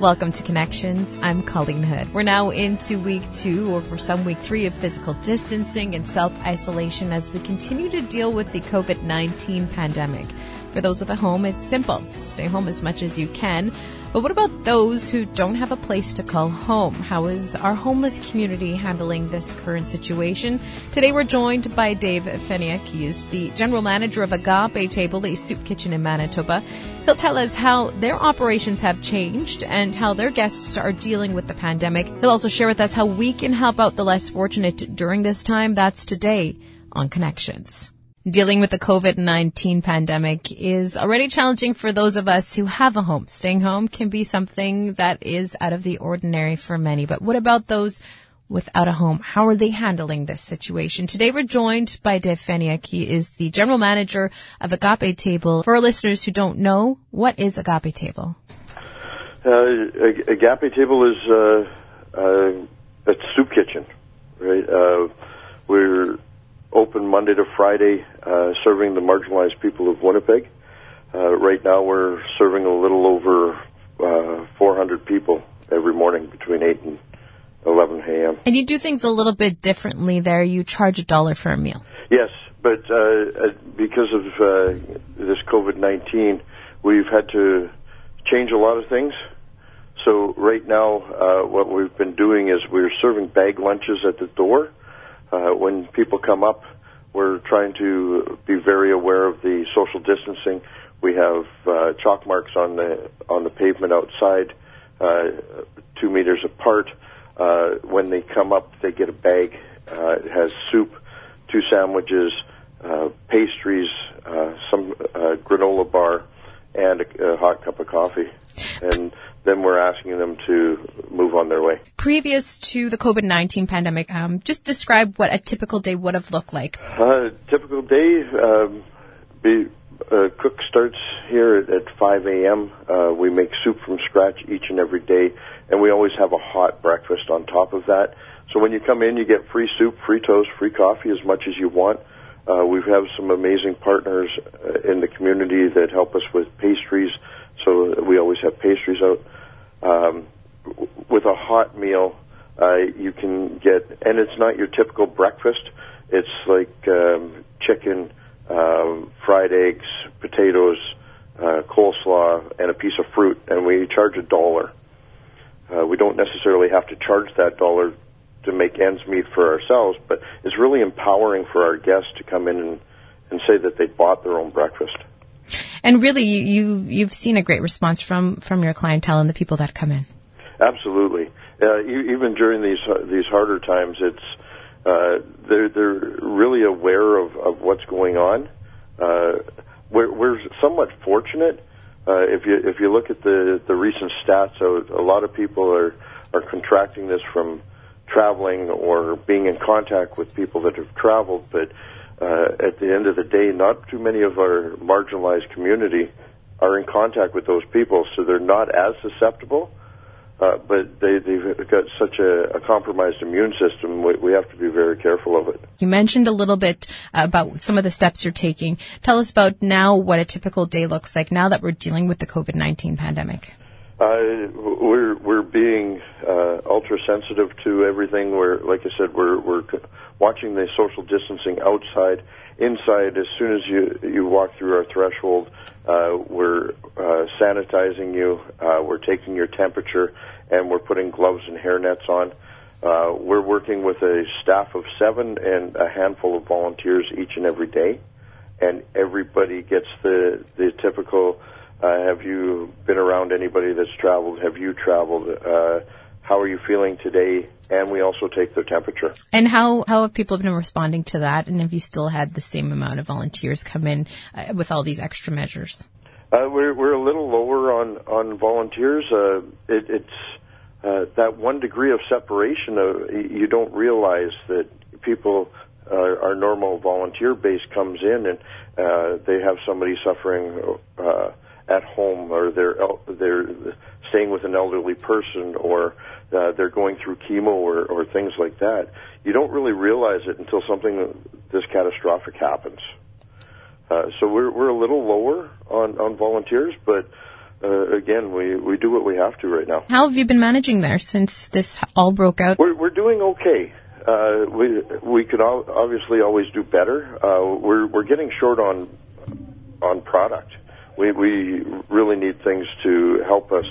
Welcome to Connections. I'm Colleen Hood. We're now into week two, or for some week three, of physical distancing and self isolation as we continue to deal with the COVID 19 pandemic. For those with a home, it's simple stay home as much as you can. But what about those who don't have a place to call home? How is our homeless community handling this current situation? Today we're joined by Dave Feniak. He is the general manager of Agape Table, a soup kitchen in Manitoba. He'll tell us how their operations have changed and how their guests are dealing with the pandemic. He'll also share with us how we can help out the less fortunate during this time. That's today on Connections. Dealing with the COVID-19 pandemic is already challenging for those of us who have a home. Staying home can be something that is out of the ordinary for many. But what about those without a home? How are they handling this situation? Today we're joined by Dave Feniak. He is the general manager of Agape Table. For our listeners who don't know, what is Agape Table? Uh, Agape Table is uh, uh, a soup kitchen, right? Uh, we're open Monday to Friday, uh, serving the marginalized people of Winnipeg. Uh, right now, we're serving a little over uh, 400 people every morning between 8 and 11 a.m. And you do things a little bit differently there. You charge a dollar for a meal. Yes, but uh, uh because of uh, this COVID 19, we've had to change a lot of things. So right now, uh, what we've been doing is we're serving bag lunches at the door uh, when people come up, we're trying to be very aware of the social distancing. We have uh, chalk marks on the on the pavement outside, uh, two meters apart. Uh, when they come up, they get a bag. Uh, it has soup, two sandwiches, uh, pastries, uh, some uh, granola bar, and a, a hot cup of coffee. And then we're asking them to on their way. Previous to the COVID 19 pandemic, um, just describe what a typical day would have looked like. Uh, typical day, um, be, uh, cook starts here at, at 5 a.m. Uh, we make soup from scratch each and every day, and we always have a hot breakfast on top of that. So when you come in, you get free soup, free toast, free coffee, as much as you want. Uh, we have some amazing partners uh, in the community that help us with pastries, so we always have pastries out. Um, with a hot meal, uh, you can get, and it's not your typical breakfast. It's like um, chicken, um, fried eggs, potatoes, uh, coleslaw, and a piece of fruit, and we charge a dollar. Uh, we don't necessarily have to charge that dollar to make ends meet for ourselves, but it's really empowering for our guests to come in and, and say that they bought their own breakfast. And really, you, you have seen a great response from from your clientele and the people that come in. Absolutely. Uh, even during these these harder times, it's uh, they're they're really aware of, of what's going on. Uh, we're, we're somewhat fortunate. Uh, if you if you look at the the recent stats, a, a lot of people are are contracting this from traveling or being in contact with people that have traveled, but uh, at the end of the day, not too many of our marginalized community are in contact with those people, so they're not as susceptible. Uh, but they, they've got such a, a compromised immune system, we, we, have to be very careful of it. You mentioned a little bit about some of the steps you're taking. Tell us about now what a typical day looks like now that we're dealing with the COVID 19 pandemic. Uh, we're we're being uh, ultra sensitive to everything. We're like I said, we're we're watching the social distancing outside. Inside, as soon as you you walk through our threshold, uh, we're uh, sanitizing you. Uh, we're taking your temperature, and we're putting gloves and hair nets on. Uh, we're working with a staff of seven and a handful of volunteers each and every day, and everybody gets the the typical uh, have you been around anybody that's traveled? Have you traveled? Uh, how are you feeling today? And we also take their temperature. And how, how have people been responding to that? And have you still had the same amount of volunteers come in uh, with all these extra measures? Uh, we're, we're a little lower on, on volunteers. Uh, it, it's uh, that one degree of separation. Of, you don't realize that people, our normal volunteer base comes in and uh, they have somebody suffering uh, at home or they're they're staying with an elderly person or uh, they're going through chemo or, or things like that. You don't really realize it until something this catastrophic happens. Uh, so we're we're a little lower on on volunteers, but uh, again, we, we do what we have to right now. How have you been managing there since this all broke out? We're, we're doing okay. Uh, we we could obviously always do better. Uh, we're we're getting short on on product. We we really need things to help us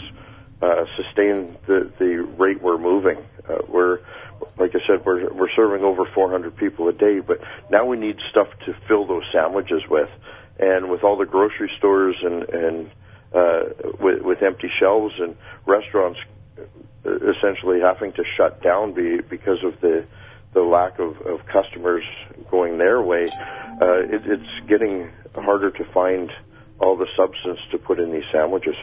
uh, sustain the the rate we're moving. Uh, we're like I said, we're we're serving over 400 people a day, but now we need stuff to fill those sandwiches with. And with all the grocery stores and and uh, with, with empty shelves and restaurants essentially having to shut down be, because of the the lack of, of customers going their way, uh, it, it's getting harder to find all the substance to put in these sandwiches.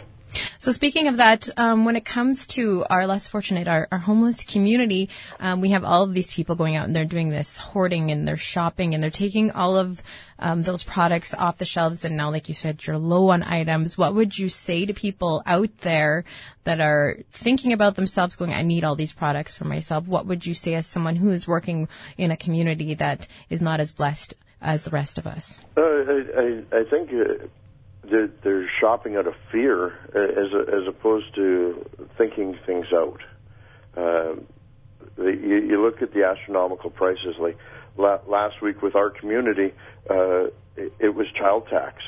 So speaking of that, um, when it comes to our less fortunate, our, our homeless community, um, we have all of these people going out and they're doing this hoarding and they're shopping and they're taking all of um, those products off the shelves. And now, like you said, you're low on items. What would you say to people out there that are thinking about themselves, going, "I need all these products for myself"? What would you say as someone who is working in a community that is not as blessed as the rest of us? Uh, I, I, I think. Uh they're, they're shopping out of fear uh, as as opposed to thinking things out. Uh, you, you look at the astronomical prices. Like la- last week with our community, uh, it, it was child tax,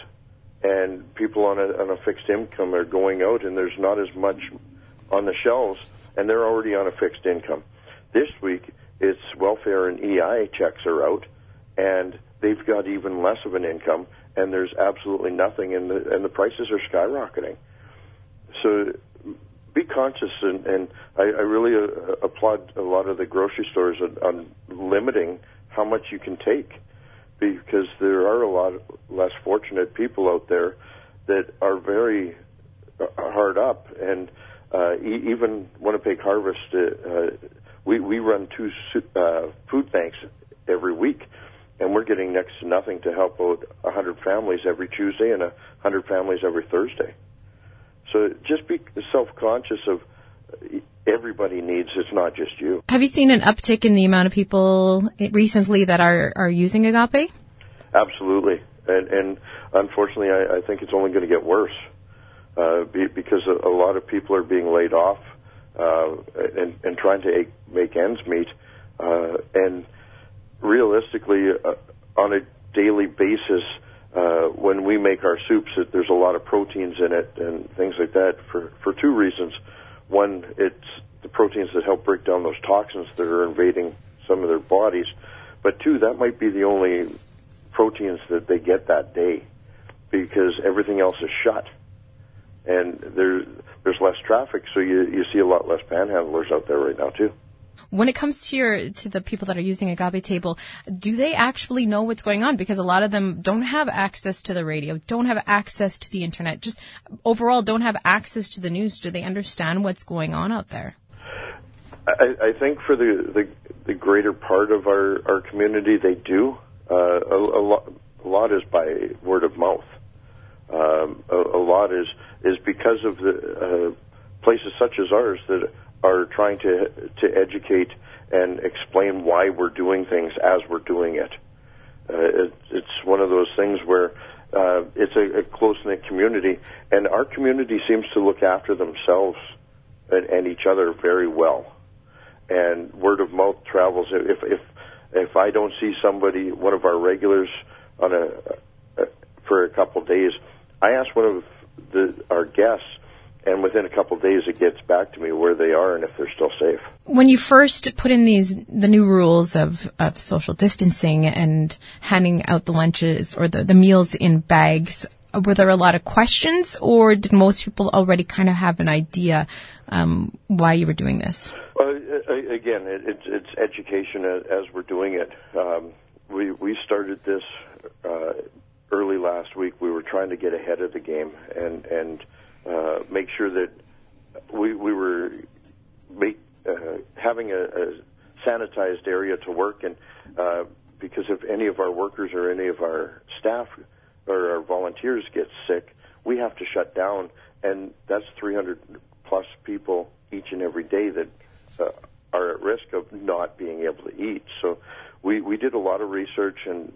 and people on a on a fixed income are going out, and there's not as much on the shelves, and they're already on a fixed income. This week, it's welfare and EI checks are out, and they've got even less of an income, and there's absolutely nothing, and the and the prices are skyrocketing. So be conscious, and, and I, I really uh, applaud a lot of the grocery stores on, on limiting how much you can take, because there are a lot less fortunate people out there that are very uh, hard up, and uh, e- even Winnipeg Harvest, uh, uh, we we run two uh, food banks every week and we're getting next to nothing to help out 100 families every Tuesday and 100 families every Thursday. So just be self-conscious of everybody needs. It's not just you. Have you seen an uptick in the amount of people recently that are are using Agape? Absolutely, and and unfortunately, I, I think it's only going to get worse uh, be, because a, a lot of people are being laid off uh, and and trying to make ends meet, uh, and realistically, uh, on a daily basis, uh, when we make our soups, it, there's a lot of proteins in it and things like that for, for two reasons. One, it's the proteins that help break down those toxins that are invading some of their bodies. But two, that might be the only proteins that they get that day because everything else is shut. And there, there's less traffic, so you, you see a lot less panhandlers out there right now, too. When it comes to your to the people that are using Agape Table, do they actually know what's going on? Because a lot of them don't have access to the radio, don't have access to the internet, just overall don't have access to the news. Do they understand what's going on out there? I, I think for the, the the greater part of our our community, they do. Uh, a, a, lot, a lot is by word of mouth. Um, a, a lot is is because of the uh, places such as ours that are trying to to educate and explain why we're doing things as we're doing it. Uh, it it's one of those things where uh, it's a, a close knit community, and our community seems to look after themselves and, and each other very well. And word of mouth travels. If if if I don't see somebody, one of our regulars, on a, a for a couple of days, I ask one of the our guests and within a couple of days it gets back to me where they are and if they're still safe. When you first put in these the new rules of, of social distancing and handing out the lunches or the, the meals in bags, were there a lot of questions or did most people already kind of have an idea um, why you were doing this? Well, again, it, it's, it's education as we're doing it. Um, we we started this uh, early last week. We were trying to get ahead of the game and and uh, make sure that we we were make, uh, having a, a sanitized area to work and uh, because if any of our workers or any of our staff or our volunteers get sick, we have to shut down, and that's 300 plus people each and every day that uh, are at risk of not being able to eat. So we we did a lot of research and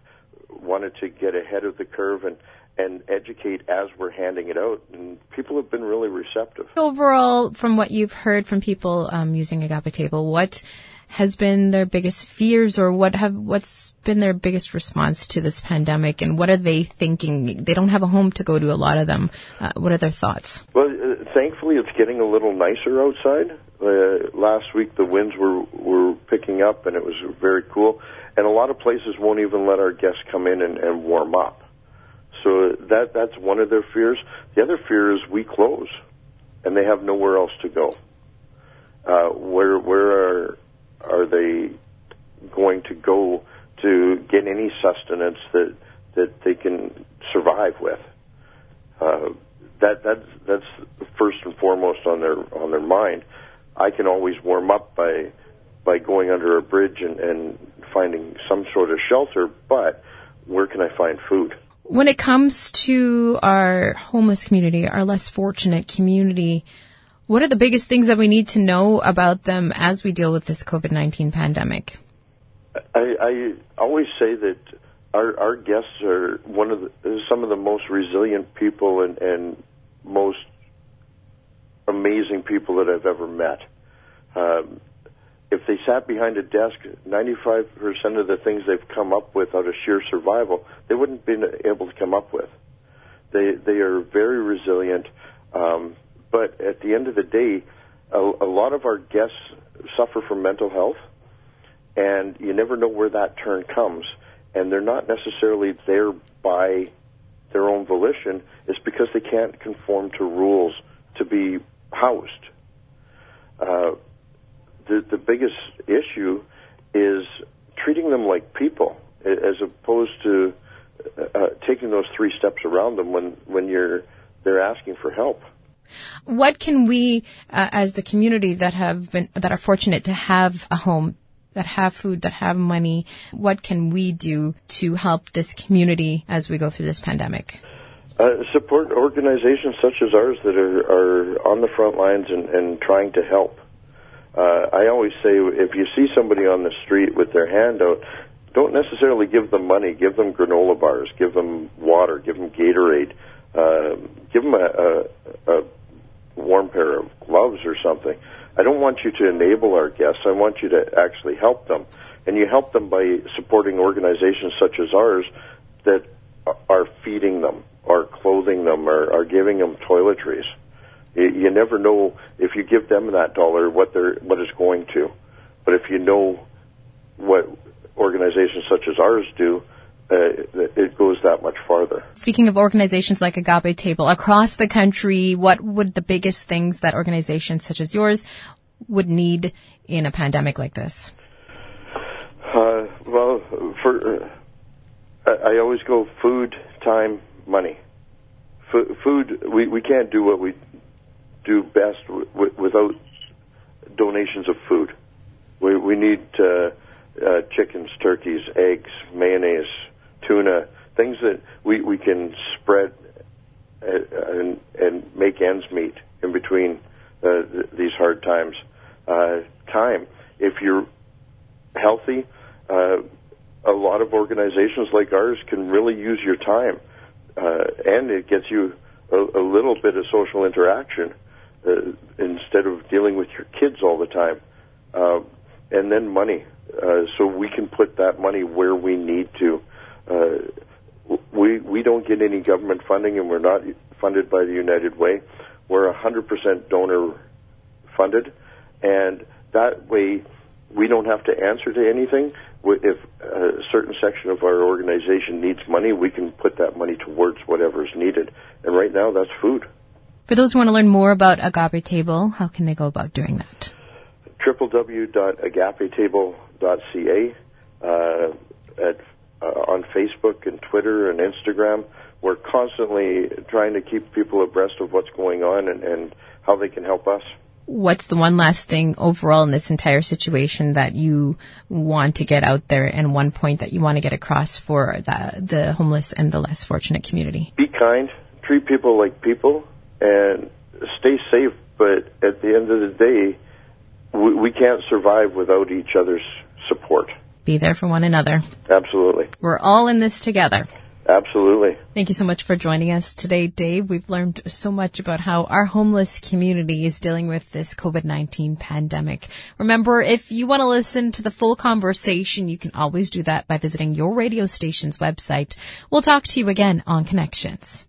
wanted to get ahead of the curve and and educate as we're handing it out. And people have been really receptive. Overall, from what you've heard from people um, using Agape Table, what has been their biggest fears or what have what's been their biggest response to this pandemic and what are they thinking? They don't have a home to go to a lot of them. Uh, what are their thoughts? Well uh, thankfully it's getting a little nicer outside. Uh, last week the winds were were picking up and it was very cool. And a lot of places won't even let our guests come in and, and warm up so that that's one of their fears the other fear is we close and they have nowhere else to go uh, where where are are they going to go to get any sustenance that that they can survive with? Uh, that that's that's first and foremost on their on their mind. I can always warm up by by going under a bridge and, and finding some sort of shelter, but where can I find food? When it comes to our homeless community, our less fortunate community, what are the biggest things that we need to know about them as we deal with this COVID 19 pandemic? I, I always say that our, our guests are one of the, some of the most resilient people and, and most amazing people that I've ever met. Um, if they sat behind a desk, 95% of the things they've come up with out of sheer survival, they wouldn't been able to come up with. They they are very resilient. Um, but at the end of the day, a, a lot of our guests suffer from mental health, and you never know where that turn comes. And they're not necessarily there by their own volition. It's because they can't conform to rules to be housed. Uh, the the biggest issue is treating them like people, as opposed to uh, uh, taking those three steps around them when when you're they're asking for help. What can we, uh, as the community that have been, that are fortunate to have a home, that have food, that have money, what can we do to help this community as we go through this pandemic? Uh, support organizations such as ours that are, are on the front lines and, and trying to help. Uh, I always say if you see somebody on the street with their hand out, don't necessarily give them money. Give them granola bars. Give them water. Give them Gatorade. Uh, give them a, a, a warm pair of gloves or something. I don't want you to enable our guests. I want you to actually help them. And you help them by supporting organizations such as ours that are feeding them, are clothing them, or are giving them toiletries. You, you never know if you give them that dollar what they're what it's going to. But if you know what organizations such as ours do, uh, it goes that much farther. Speaking of organizations like Agape Table across the country, what would the biggest things that organizations such as yours would need in a pandemic like this? Uh, well, for uh, I always go food, time, money. F- food, we we can't do what we do best w- without donations of food. We we need uh, uh, chickens, turkeys, eggs, mayonnaise, tuna, things that we, we can spread uh, and, and make ends meet in between uh, th- these hard times. Uh, time. If you're healthy, uh, a lot of organizations like ours can really use your time, uh, and it gets you a, a little bit of social interaction uh, instead of dealing with your kids all the time. Uh, and then money, uh, so we can put that money where we need to uh, we we don't get any government funding, and we're not funded by the United Way. We're 100% donor funded, and that way we don't have to answer to anything. If a certain section of our organization needs money, we can put that money towards whatever is needed. And right now, that's food. For those who want to learn more about Agape Table, how can they go about doing that? www.agapetable.ca. Uh, at uh, on Facebook and Twitter and Instagram. We're constantly trying to keep people abreast of what's going on and, and how they can help us. What's the one last thing overall in this entire situation that you want to get out there and one point that you want to get across for the, the homeless and the less fortunate community? Be kind, treat people like people, and stay safe. But at the end of the day, we, we can't survive without each other's support. Be there for one another. Absolutely. We're all in this together. Absolutely. Thank Thank you so much for joining us today, Dave. We've learned so much about how our homeless community is dealing with this COVID-19 pandemic. Remember, if you want to listen to the full conversation, you can always do that by visiting your radio station's website. We'll talk to you again on Connections.